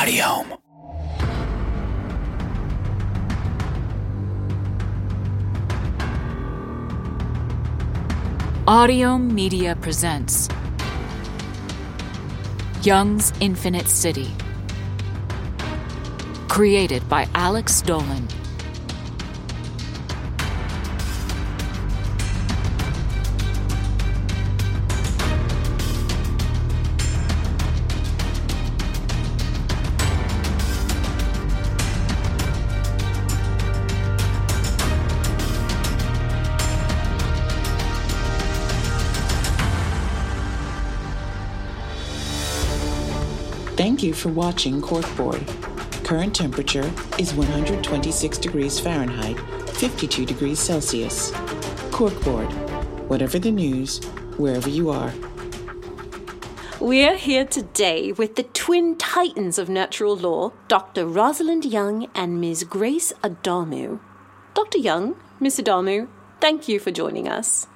Audio. Audiohm Media presents Young's Infinite City. Created by Alex Dolan. Thank you for watching Corkboard. Current temperature is 126 degrees Fahrenheit, 52 degrees Celsius. Corkboard. Whatever the news, wherever you are. We're here today with the twin titans of natural law, Dr. Rosalind Young and Ms. Grace Adamu. Dr. Young, Miss Adamu, thank you for joining us.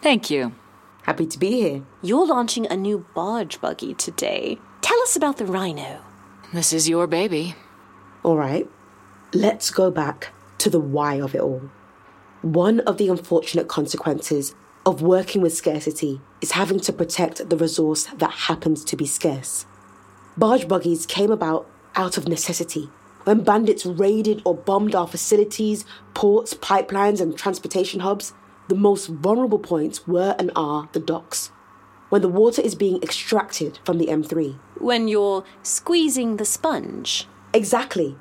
Thank you. Happy to be here. You're launching a new barge buggy today. Tell us about the Rhino. This is your baby. All right, let's go back to the why of it all. One of the unfortunate consequences of working with scarcity is having to protect the resource that happens to be scarce. Barge buggies came about out of necessity when bandits raided or bombed our facilities, ports, pipelines, and transportation hubs. The most vulnerable points were and are the docks. When the water is being extracted from the M3. When you're squeezing the sponge. Exactly.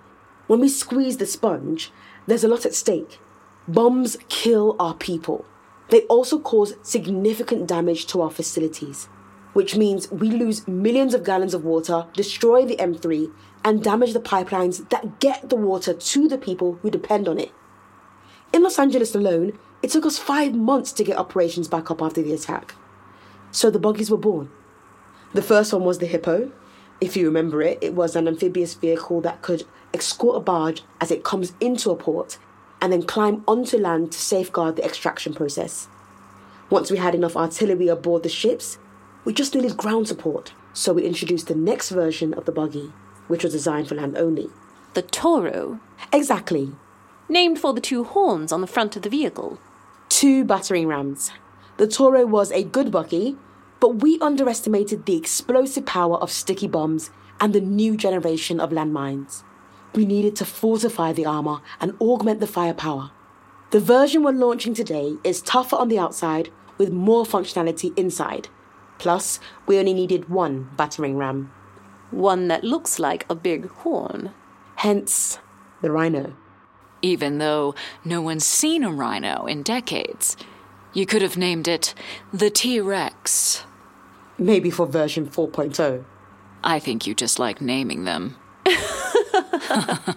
When we squeeze the sponge, there's a lot at stake. Bombs kill our people. They also cause significant damage to our facilities, which means we lose millions of gallons of water, destroy the M3, and damage the pipelines that get the water to the people who depend on it. In Los Angeles alone, it took us five months to get operations back up after the attack. So the buggies were born. The first one was the Hippo. If you remember it, it was an amphibious vehicle that could escort a barge as it comes into a port and then climb onto land to safeguard the extraction process. Once we had enough artillery aboard the ships, we just needed ground support, so we introduced the next version of the buggy, which was designed for land only. The Toro. Exactly. Named for the two horns on the front of the vehicle. Two battering rams. The Toro was a good buggy, but we underestimated the explosive power of sticky bombs and the new generation of landmines. We needed to fortify the armor and augment the firepower. The version we're launching today is tougher on the outside with more functionality inside. Plus, we only needed one battering ram. One that looks like a big horn. Hence, the Rhino. Even though no one's seen a rhino in decades, you could have named it the T Rex. Maybe for version 4.0. I think you just like naming them.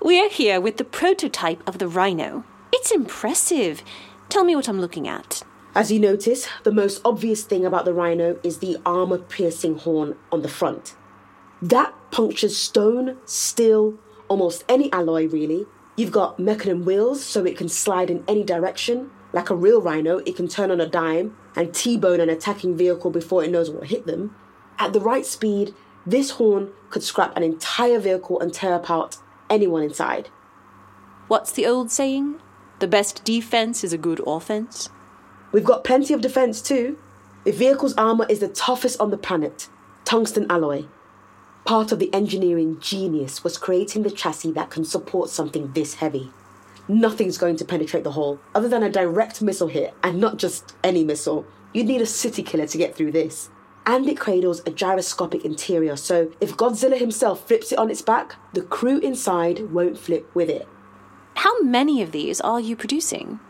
We're here with the prototype of the Rhino. It's impressive. Tell me what I'm looking at. As you notice, the most obvious thing about the Rhino is the armor piercing horn on the front. That punctures stone, steel, almost any alloy, really. You've got Mecanum wheels, so it can slide in any direction. Like a real rhino, it can turn on a dime and T bone an attacking vehicle before it knows what hit them. At the right speed, this horn could scrap an entire vehicle and tear apart anyone inside. What's the old saying? The best defense is a good offense. We've got plenty of defense too. The vehicle's armor is the toughest on the planet tungsten alloy. Part of the engineering genius was creating the chassis that can support something this heavy. Nothing's going to penetrate the hull other than a direct missile hit, and not just any missile. You'd need a city killer to get through this. And it cradles a gyroscopic interior, so if Godzilla himself flips it on its back, the crew inside won't flip with it. How many of these are you producing?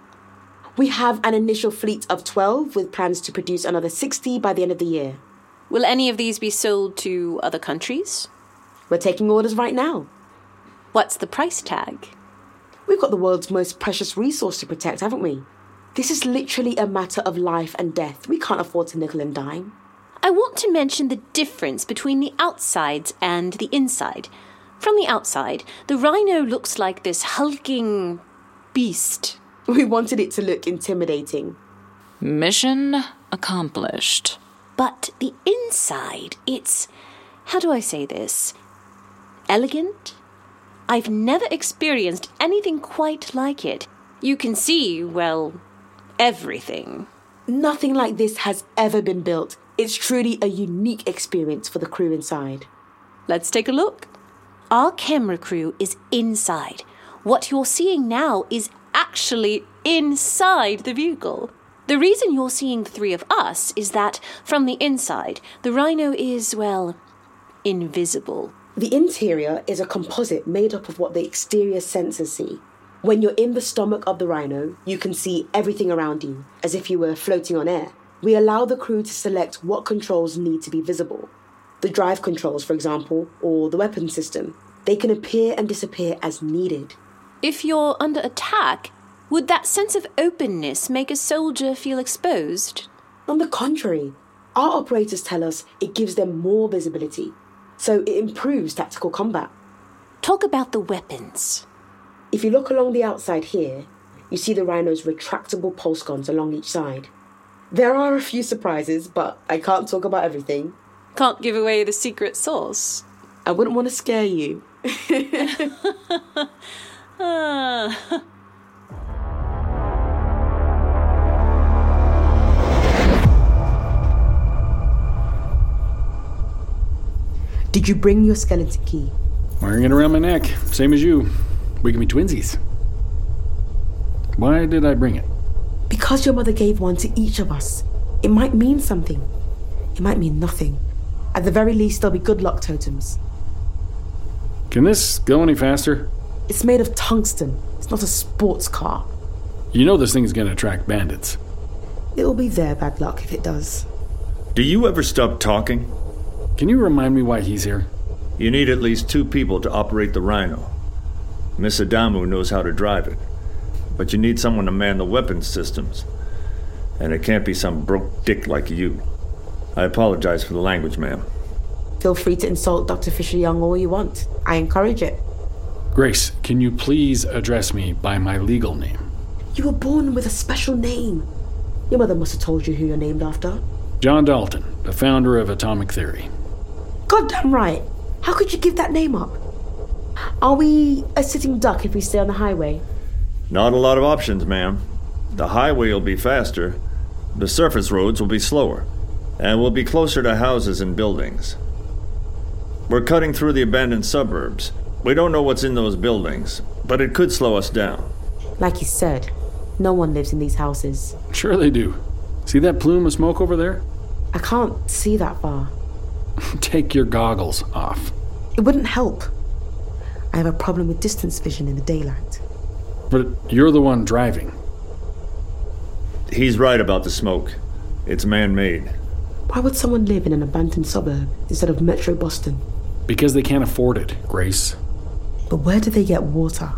We have an initial fleet of 12 with plans to produce another 60 by the end of the year. Will any of these be sold to other countries? We're taking orders right now. What's the price tag? We've got the world's most precious resource to protect, haven't we? This is literally a matter of life and death. We can't afford to nickel and dime. I want to mention the difference between the outsides and the inside. From the outside, the rhino looks like this hulking beast. We wanted it to look intimidating. Mission accomplished. But the inside, it's. How do I say this? Elegant? I've never experienced anything quite like it. You can see, well, everything. Nothing like this has ever been built. It's truly a unique experience for the crew inside. Let's take a look. Our camera crew is inside. What you're seeing now is actually inside the vehicle. The reason you're seeing the three of us is that from the inside, the rhino is, well, invisible. The interior is a composite made up of what the exterior sensors see. When you're in the stomach of the rhino, you can see everything around you, as if you were floating on air. We allow the crew to select what controls need to be visible. The drive controls, for example, or the weapon system. They can appear and disappear as needed. If you're under attack, would that sense of openness make a soldier feel exposed? On the contrary, our operators tell us it gives them more visibility, so it improves tactical combat. Talk about the weapons. If you look along the outside here, you see the rhino's retractable pulse guns along each side. There are a few surprises, but I can't talk about everything. Can't give away the secret sauce. I wouldn't want to scare you. Ah. Did you bring your skeleton key? Wearing it around my neck, same as you. We can be twinsies. Why did I bring it? Because your mother gave one to each of us. It might mean something. It might mean nothing. At the very least, there'll be good luck totems. Can this go any faster? It's made of tungsten. It's not a sports car. You know this thing's going to attract bandits. It'll be their bad luck if it does. Do you ever stop talking? Can you remind me why he's here? You need at least two people to operate the Rhino. Miss Adamu knows how to drive it, but you need someone to man the weapons systems. And it can't be some broke dick like you. I apologize for the language, ma'am. Feel free to insult Dr. Fisher Young all you want. I encourage it. Grace, can you please address me by my legal name? You were born with a special name. Your mother must have told you who you're named after. John Dalton, the founder of atomic theory. Goddamn right. How could you give that name up? Are we a sitting duck if we stay on the highway? Not a lot of options, ma'am. The highway will be faster, the surface roads will be slower, and we'll be closer to houses and buildings. We're cutting through the abandoned suburbs. We don't know what's in those buildings, but it could slow us down. Like you said, no one lives in these houses. Sure they do. See that plume of smoke over there? I can't see that far. Take your goggles off. It wouldn't help. I have a problem with distance vision in the daylight. But you're the one driving. He's right about the smoke. It's man made. Why would someone live in an abandoned suburb instead of Metro Boston? Because they can't afford it, Grace. But where do they get water?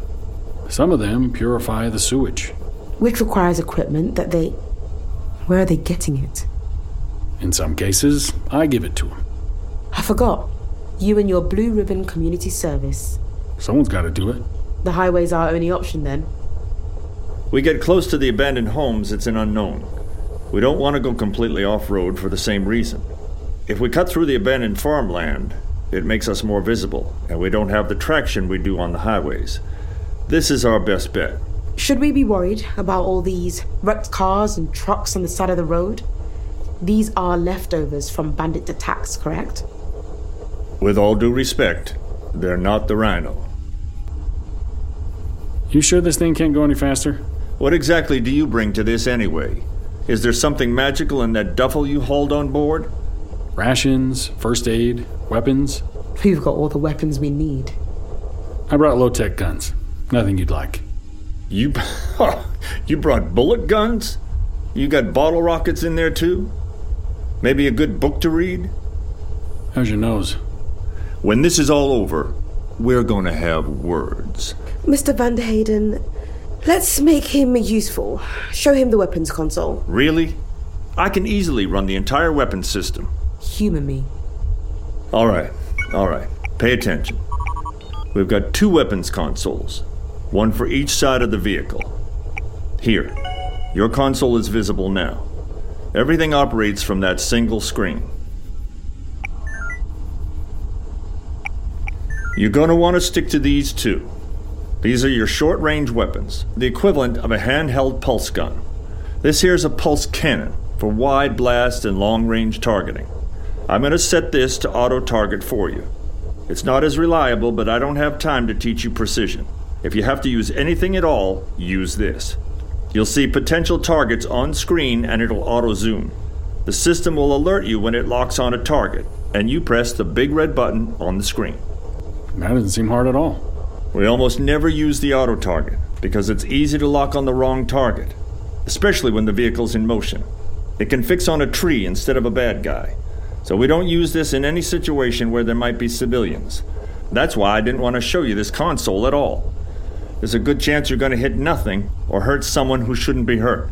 Some of them purify the sewage. Which requires equipment that they. Where are they getting it? In some cases, I give it to them. I forgot. You and your blue ribbon community service. Someone's got to do it. The highway's our only option then. We get close to the abandoned homes, it's an unknown. We don't want to go completely off road for the same reason. If we cut through the abandoned farmland, it makes us more visible, and we don't have the traction we do on the highways. This is our best bet. Should we be worried about all these wrecked cars and trucks on the side of the road? These are leftovers from bandit attacks, correct? With all due respect, they're not the Rhino. You sure this thing can't go any faster? What exactly do you bring to this anyway? Is there something magical in that duffel you hauled on board? Rations, first aid, weapons? We've got all the weapons we need. I brought low tech guns. Nothing you'd like. You, you brought bullet guns? You got bottle rockets in there too? Maybe a good book to read? How's your nose? When this is all over, we're going to have words. Mr. Van der Hayden, let's make him useful. Show him the weapons console. Really? I can easily run the entire weapons system. Humor me. All right, all right. Pay attention. We've got two weapons consoles, one for each side of the vehicle. Here, your console is visible now. Everything operates from that single screen. You're going to want to stick to these two. These are your short range weapons, the equivalent of a handheld pulse gun. This here's a pulse cannon for wide blast and long range targeting. I'm going to set this to auto target for you. It's not as reliable, but I don't have time to teach you precision. If you have to use anything at all, use this. You'll see potential targets on screen and it'll auto zoom. The system will alert you when it locks on a target, and you press the big red button on the screen. That doesn't seem hard at all. We almost never use the auto target because it's easy to lock on the wrong target, especially when the vehicle's in motion. It can fix on a tree instead of a bad guy. So we don't use this in any situation where there might be civilians. That's why I didn't want to show you this console at all. There's a good chance you're going to hit nothing or hurt someone who shouldn't be hurt.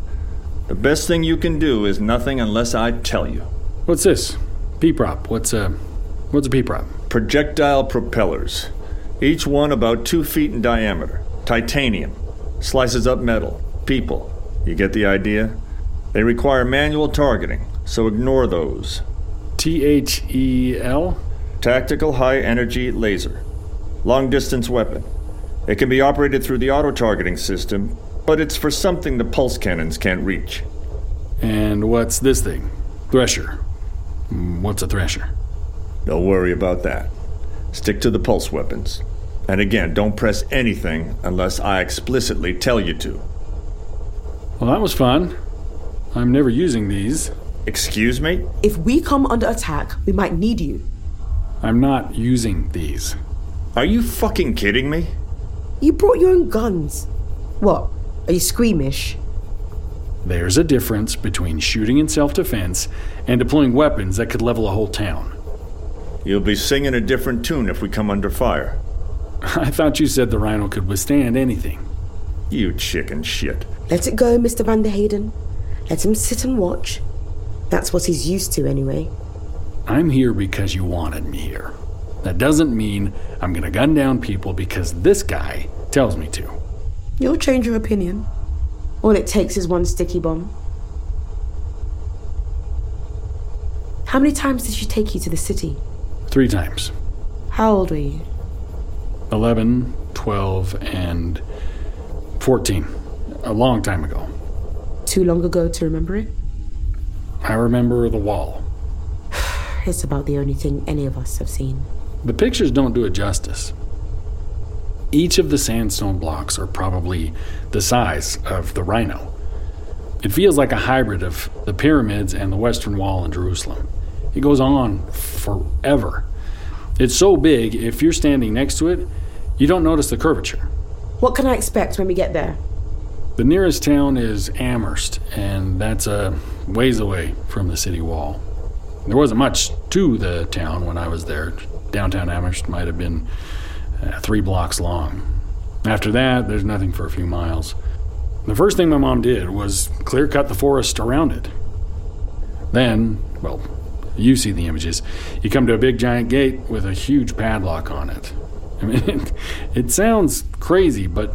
The best thing you can do is nothing unless I tell you. What's this? P-prop. What's a what's a P-prop? Projectile propellers. Each one about two feet in diameter. Titanium. Slices up metal. People. You get the idea? They require manual targeting, so ignore those. T H E L? Tactical high energy laser. Long distance weapon. It can be operated through the auto targeting system, but it's for something the pulse cannons can't reach. And what's this thing? Thresher. Mm, What's a thresher? Don't worry about that. Stick to the pulse weapons. And again, don't press anything unless I explicitly tell you to. Well, that was fun. I'm never using these. Excuse me? If we come under attack, we might need you. I'm not using these. Are you fucking kidding me? You brought your own guns. What? Are you squeamish? There's a difference between shooting in self defense and deploying weapons that could level a whole town. You'll be singing a different tune if we come under fire. I thought you said the rhino could withstand anything. You chicken shit. Let it go, Mr. Van der Hayden. Let him sit and watch. That's what he's used to, anyway. I'm here because you wanted me here. That doesn't mean I'm gonna gun down people because this guy tells me to. You'll change your opinion. All it takes is one sticky bomb. How many times did she take you to the city? Three times How old were you? 11, 12, and 14. A long time ago. Too long ago to remember it? I remember the wall. It's about the only thing any of us have seen. The pictures don't do it justice. Each of the sandstone blocks are probably the size of the rhino. It feels like a hybrid of the pyramids and the Western Wall in Jerusalem. It goes on forever. It's so big, if you're standing next to it, you don't notice the curvature. What can I expect when we get there? The nearest town is Amherst, and that's a ways away from the city wall. There wasn't much to the town when I was there. Downtown Amherst might have been uh, three blocks long. After that, there's nothing for a few miles. The first thing my mom did was clear cut the forest around it. Then, well, you see the images. You come to a big giant gate with a huge padlock on it. I mean, it, it sounds crazy, but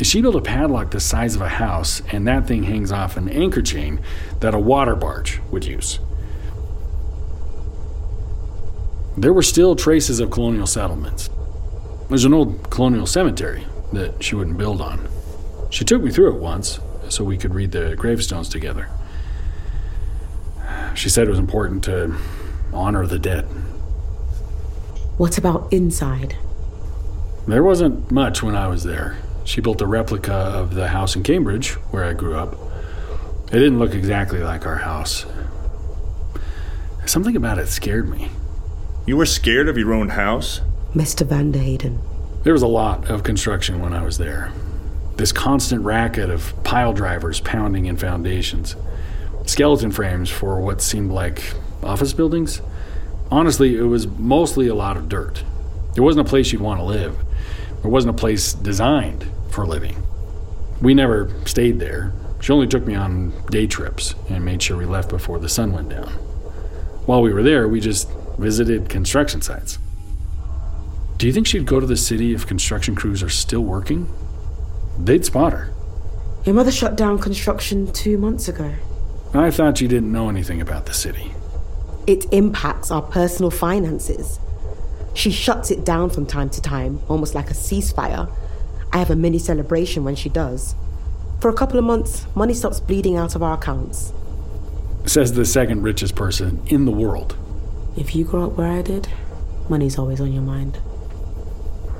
she built a padlock the size of a house, and that thing hangs off an anchor chain that a water barge would use. There were still traces of colonial settlements. There's an old colonial cemetery that she wouldn't build on. She took me through it once so we could read the gravestones together. She said it was important to honor the dead. What about inside? There wasn't much when I was there. She built a replica of the house in Cambridge, where I grew up. It didn't look exactly like our house. Something about it scared me. You were scared of your own house? Mr. Van der Hayden. There was a lot of construction when I was there. This constant racket of pile drivers pounding in foundations, skeleton frames for what seemed like office buildings. Honestly, it was mostly a lot of dirt. It wasn't a place you'd want to live. It wasn't a place designed for living. We never stayed there. She only took me on day trips and made sure we left before the sun went down. While we were there, we just visited construction sites. Do you think she'd go to the city if construction crews are still working? They'd spot her. Your mother shut down construction two months ago. I thought you didn't know anything about the city. It impacts our personal finances. She shuts it down from time to time, almost like a ceasefire. I have a mini celebration when she does. For a couple of months, money stops bleeding out of our accounts. Says the second richest person in the world. If you grew up where I did, money's always on your mind.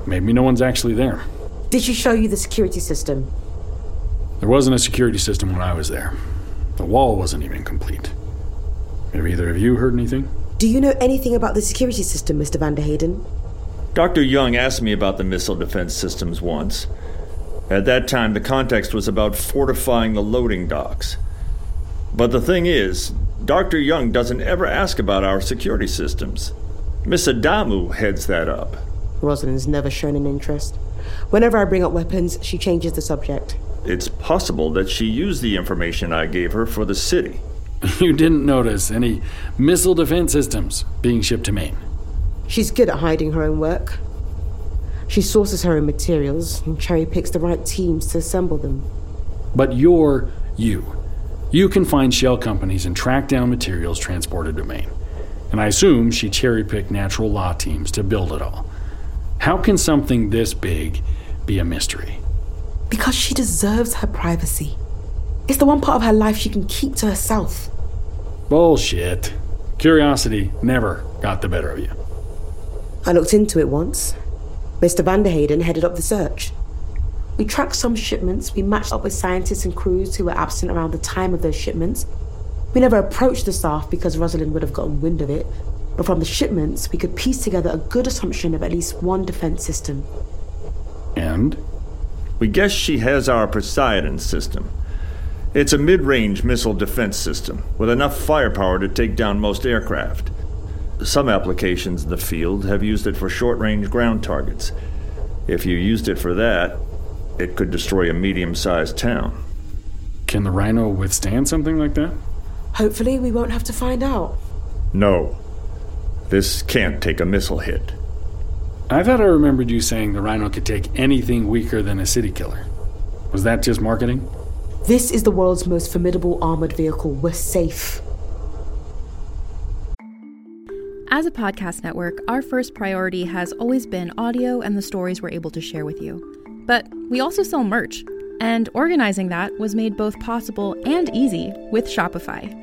Maybe no one's actually there. Did she show you the security system? There wasn't a security system when I was there. The wall wasn't even complete. Have either of you heard anything? Do you know anything about the security system, Mr. Van der Hayden? Dr. Young asked me about the missile defense systems once. At that time, the context was about fortifying the loading docks. But the thing is, Dr. Young doesn't ever ask about our security systems. Miss Adamu heads that up. Rosalind's never shown an interest. Whenever I bring up weapons, she changes the subject. It's possible that she used the information I gave her for the city. You didn't notice any missile defense systems being shipped to Maine. She's good at hiding her own work. She sources her own materials and cherry picks the right teams to assemble them. But you're you. You can find shell companies and track down materials transported to Maine. And I assume she cherry picked natural law teams to build it all. How can something this big be a mystery? Because she deserves her privacy. It's the one part of her life she can keep to herself. Bullshit. Curiosity never got the better of you. I looked into it once. Mr. Van der Hayden headed up the search. We tracked some shipments, we matched up with scientists and crews who were absent around the time of those shipments. We never approached the staff because Rosalind would have gotten wind of it, but from the shipments, we could piece together a good assumption of at least one defense system. And? We guess she has our Poseidon system. It's a mid range missile defense system with enough firepower to take down most aircraft. Some applications in the field have used it for short range ground targets. If you used it for that, it could destroy a medium sized town. Can the Rhino withstand something like that? Hopefully, we won't have to find out. No. This can't take a missile hit. I thought I remembered you saying the Rhino could take anything weaker than a city killer. Was that just marketing? This is the world's most formidable armored vehicle. We're safe. As a podcast network, our first priority has always been audio and the stories we're able to share with you. But we also sell merch, and organizing that was made both possible and easy with Shopify.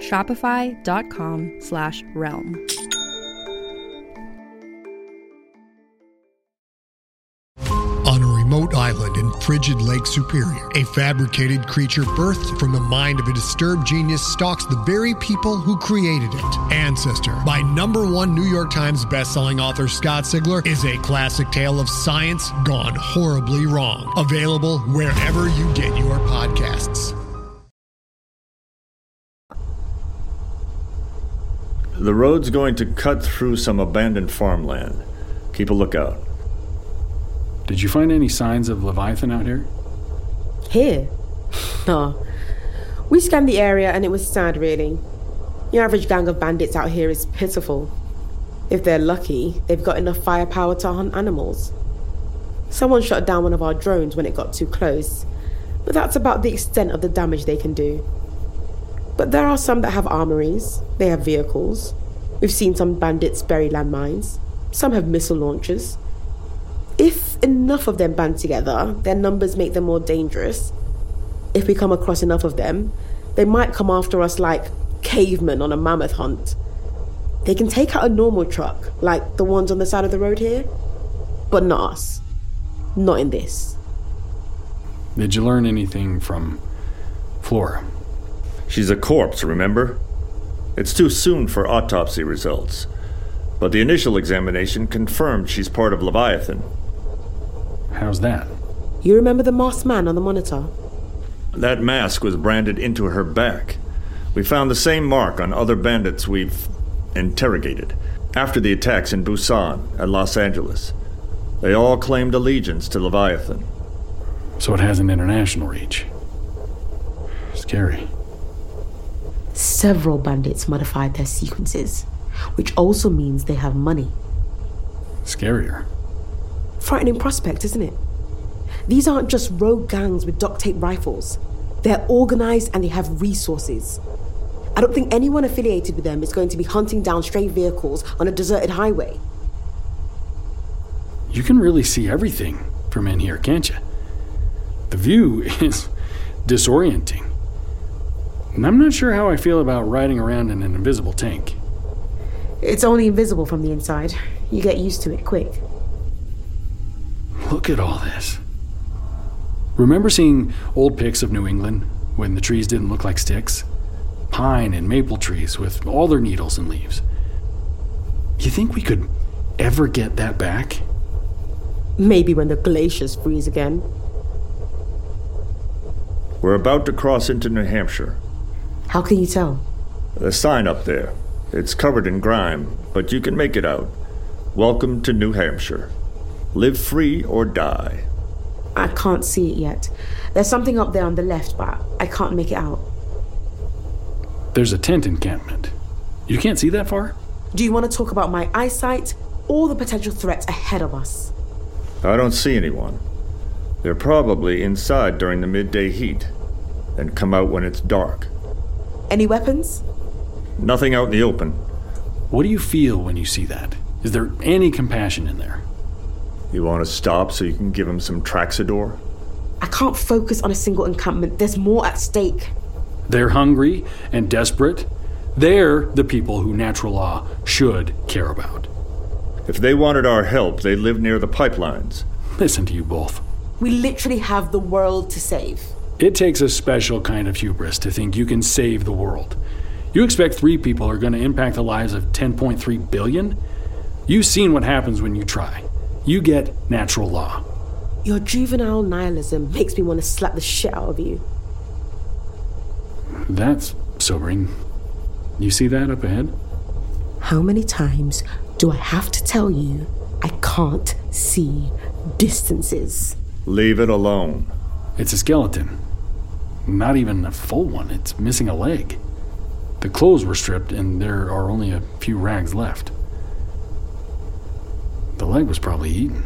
Shopify.com slash realm. On a remote island in frigid Lake Superior, a fabricated creature birthed from the mind of a disturbed genius stalks the very people who created it. Ancestor, by number one New York Times bestselling author Scott Sigler, is a classic tale of science gone horribly wrong. Available wherever you get your podcasts. The road's going to cut through some abandoned farmland. Keep a lookout. Did you find any signs of Leviathan out here? Here? No. We scanned the area and it was sad, really. The average gang of bandits out here is pitiful. If they're lucky, they've got enough firepower to hunt animals. Someone shot down one of our drones when it got too close, but that's about the extent of the damage they can do. But there are some that have armories, they have vehicles. We've seen some bandits bury landmines, some have missile launchers. If enough of them band together, their numbers make them more dangerous. If we come across enough of them, they might come after us like cavemen on a mammoth hunt. They can take out a normal truck, like the ones on the side of the road here, but not us. Not in this. Did you learn anything from Flora? She's a corpse, remember? It's too soon for autopsy results. But the initial examination confirmed she's part of Leviathan. How's that? You remember the masked man on the monitor? That mask was branded into her back. We found the same mark on other bandits we've interrogated after the attacks in Busan and Los Angeles. They all claimed allegiance to Leviathan. So it has an international reach. Scary. Several bandits modified their sequences, which also means they have money. Scarier. Frightening prospect, isn't it? These aren't just rogue gangs with duct tape rifles. They're organized and they have resources. I don't think anyone affiliated with them is going to be hunting down stray vehicles on a deserted highway. You can really see everything from in here, can't you? The view is disorienting. And I'm not sure how I feel about riding around in an invisible tank. It's only invisible from the inside. You get used to it quick. Look at all this. Remember seeing old pics of New England when the trees didn't look like sticks? Pine and maple trees with all their needles and leaves. You think we could ever get that back? Maybe when the glaciers freeze again. We're about to cross into New Hampshire. How can you tell? The sign up there. It's covered in grime, but you can make it out. Welcome to New Hampshire. Live free or die. I can't see it yet. There's something up there on the left, but I can't make it out. There's a tent encampment. You can't see that far? Do you want to talk about my eyesight or the potential threats ahead of us? I don't see anyone. They're probably inside during the midday heat and come out when it's dark. Any weapons? Nothing out in the open. What do you feel when you see that? Is there any compassion in there? You want to stop so you can give them some Traxador? I can't focus on a single encampment. There's more at stake. They're hungry and desperate. They're the people who natural law should care about. If they wanted our help, they'd live near the pipelines. Listen to you both. We literally have the world to save. It takes a special kind of hubris to think you can save the world. You expect three people are going to impact the lives of 10.3 billion? You've seen what happens when you try. You get natural law. Your juvenile nihilism makes me want to slap the shit out of you. That's sobering. You see that up ahead? How many times do I have to tell you I can't see distances? Leave it alone. It's a skeleton. Not even a full one, it's missing a leg. The clothes were stripped, and there are only a few rags left. The leg was probably eaten.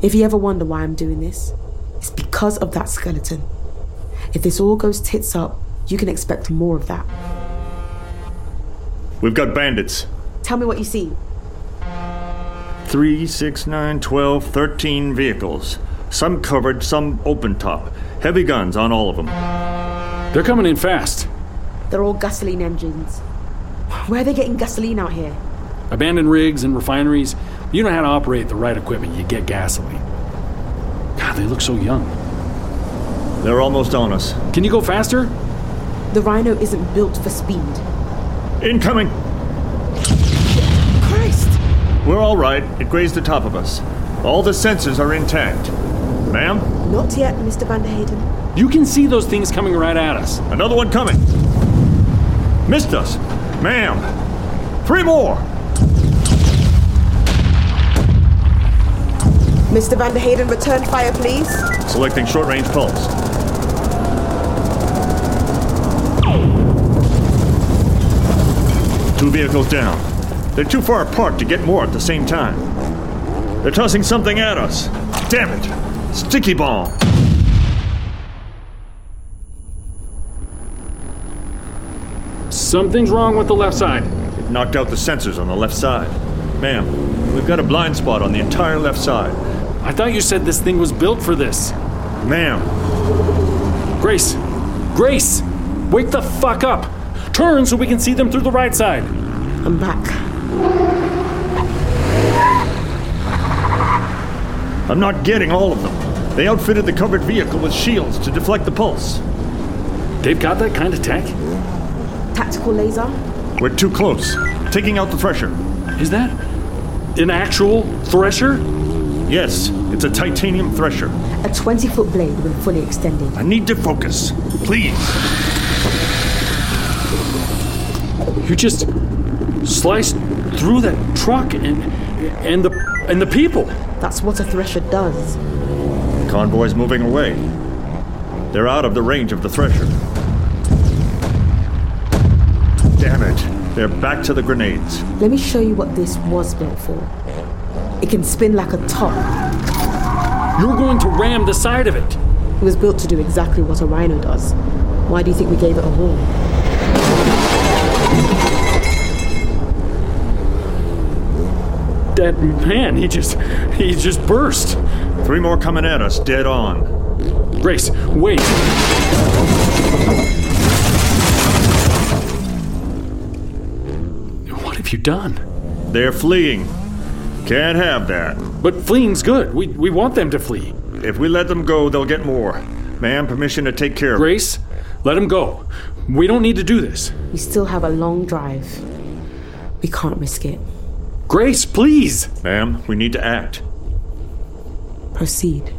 If you ever wonder why I'm doing this, it's because of that skeleton. If this all goes tits up, you can expect more of that. We've got bandits. Tell me what you see. Three, six, nine, twelve, thirteen vehicles. Some covered, some open top. Heavy guns on all of them. They're coming in fast. They're all gasoline engines. Where are they getting gasoline out here? Abandoned rigs and refineries. You know how to operate the right equipment, you get gasoline. God, they look so young. They're almost on us. Can you go faster? The Rhino isn't built for speed. Incoming! Christ! We're all right. It grazed the top of us. All the sensors are intact. Ma'am? Not yet, Mr. Van der Hayden. You can see those things coming right at us. Another one coming. Missed us. Ma'am. Three more. Mr. Van der Hayden, return fire, please. Selecting short range pulse. Two vehicles down. They're too far apart to get more at the same time. They're tossing something at us. Damn it! Sticky bomb! Something's wrong with the left side. It knocked out the sensors on the left side. Ma'am, we've got a blind spot on the entire left side. I thought you said this thing was built for this. Ma'am, Grace! Grace! Wake the fuck up! Turn so we can see them through the right side. I'm back. I'm not getting all of them. They outfitted the covered vehicle with shields to deflect the pulse. They've got that kind of tech? Tactical laser? We're too close. Taking out the thresher. Is that an actual thresher? Yes, it's a titanium thresher. A 20 foot blade when fully extended. I need to focus. Please. You just sliced through that truck and and the and the people. That's what a thresher does. The convoy's moving away. They're out of the range of the thresher. Damn it. They're back to the grenades. Let me show you what this was built for. It can spin like a top. You're going to ram the side of it. It was built to do exactly what a rhino does. Why do you think we gave it a horn? That man, he just he just burst. Three more coming at us, dead on. Grace, wait. What have you done? They're fleeing. Can't have that. But fleeing's good. We we want them to flee. If we let them go, they'll get more. Ma'am, permission to take care of Grace, let him go. We don't need to do this. We still have a long drive. We can't risk it. Grace, please. Ma'am, we need to act. Proceed.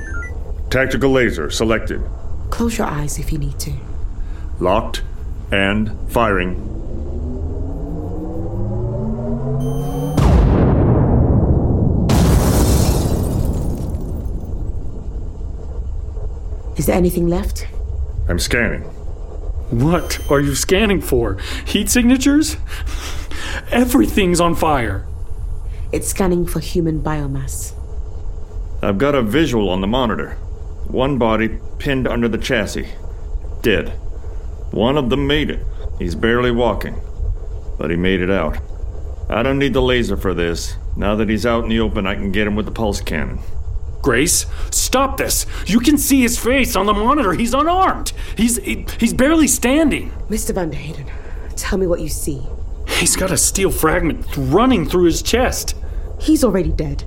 Tactical laser selected. Close your eyes if you need to. Locked and firing. Is there anything left? I'm scanning. What are you scanning for? Heat signatures? Everything's on fire. It's scanning for human biomass. I've got a visual on the monitor. One body pinned under the chassis. Dead. One of them made it. He's barely walking. But he made it out. I don't need the laser for this. Now that he's out in the open, I can get him with the pulse cannon. Grace, stop this. You can see his face on the monitor. He's unarmed. He's he- he's barely standing. Mr. Van der Hayden, tell me what you see. He's got a steel fragment running through his chest. He's already dead.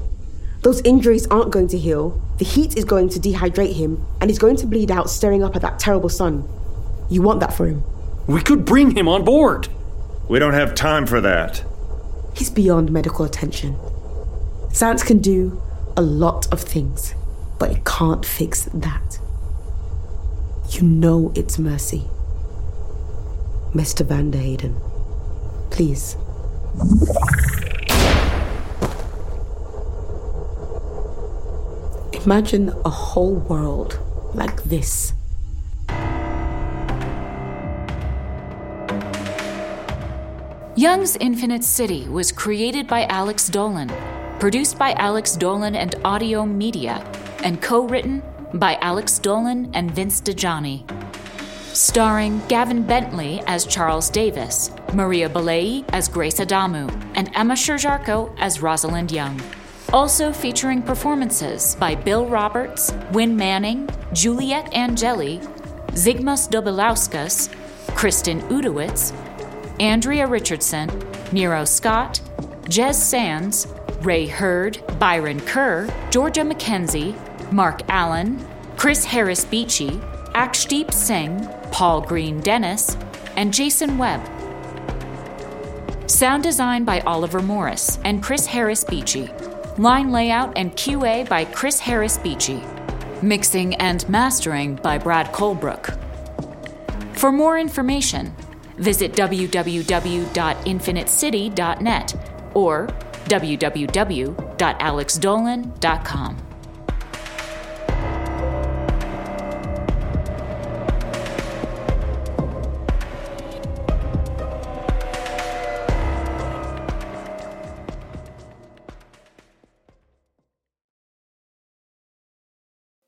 Those injuries aren't going to heal. The heat is going to dehydrate him, and he's going to bleed out staring up at that terrible sun. You want that for him. We could bring him on board. We don't have time for that. He's beyond medical attention. Science can do a lot of things, but it can't fix that. You know it's mercy. Mr. Van der Hayden, please. Imagine a whole world like this. Young's Infinite City was created by Alex Dolan, produced by Alex Dolan and Audiohm Media, and co written by Alex Dolan and Vince Dajani. Starring Gavin Bentley as Charles Davis, Maria Gbeleyi as Grace Adamu, and Emma Sherr-Ziarko as Rosalind Young. Also featuring performances by Bill Roberts, Winn Manning, Juliette Angeli, Zigmas Dobiliauskas, Kristen Udowitz, Andrea Richardson, Nero Scott, Jez Sands, Ray Hurd, Byron Kerr, Georgia McKenzie, Mark Alan, Chris Harris Beechey, Akshdeep Singh, Paul Greene Dennis, and Jason Webb. Sound design by Oliver Morris and Chris Harris Beechey. Line layout and QA by Chris Harris Beechey. Mixing and mastering by Brad Colbrook. For more information, visit www.infinitecity.net or www.alexdolan.com.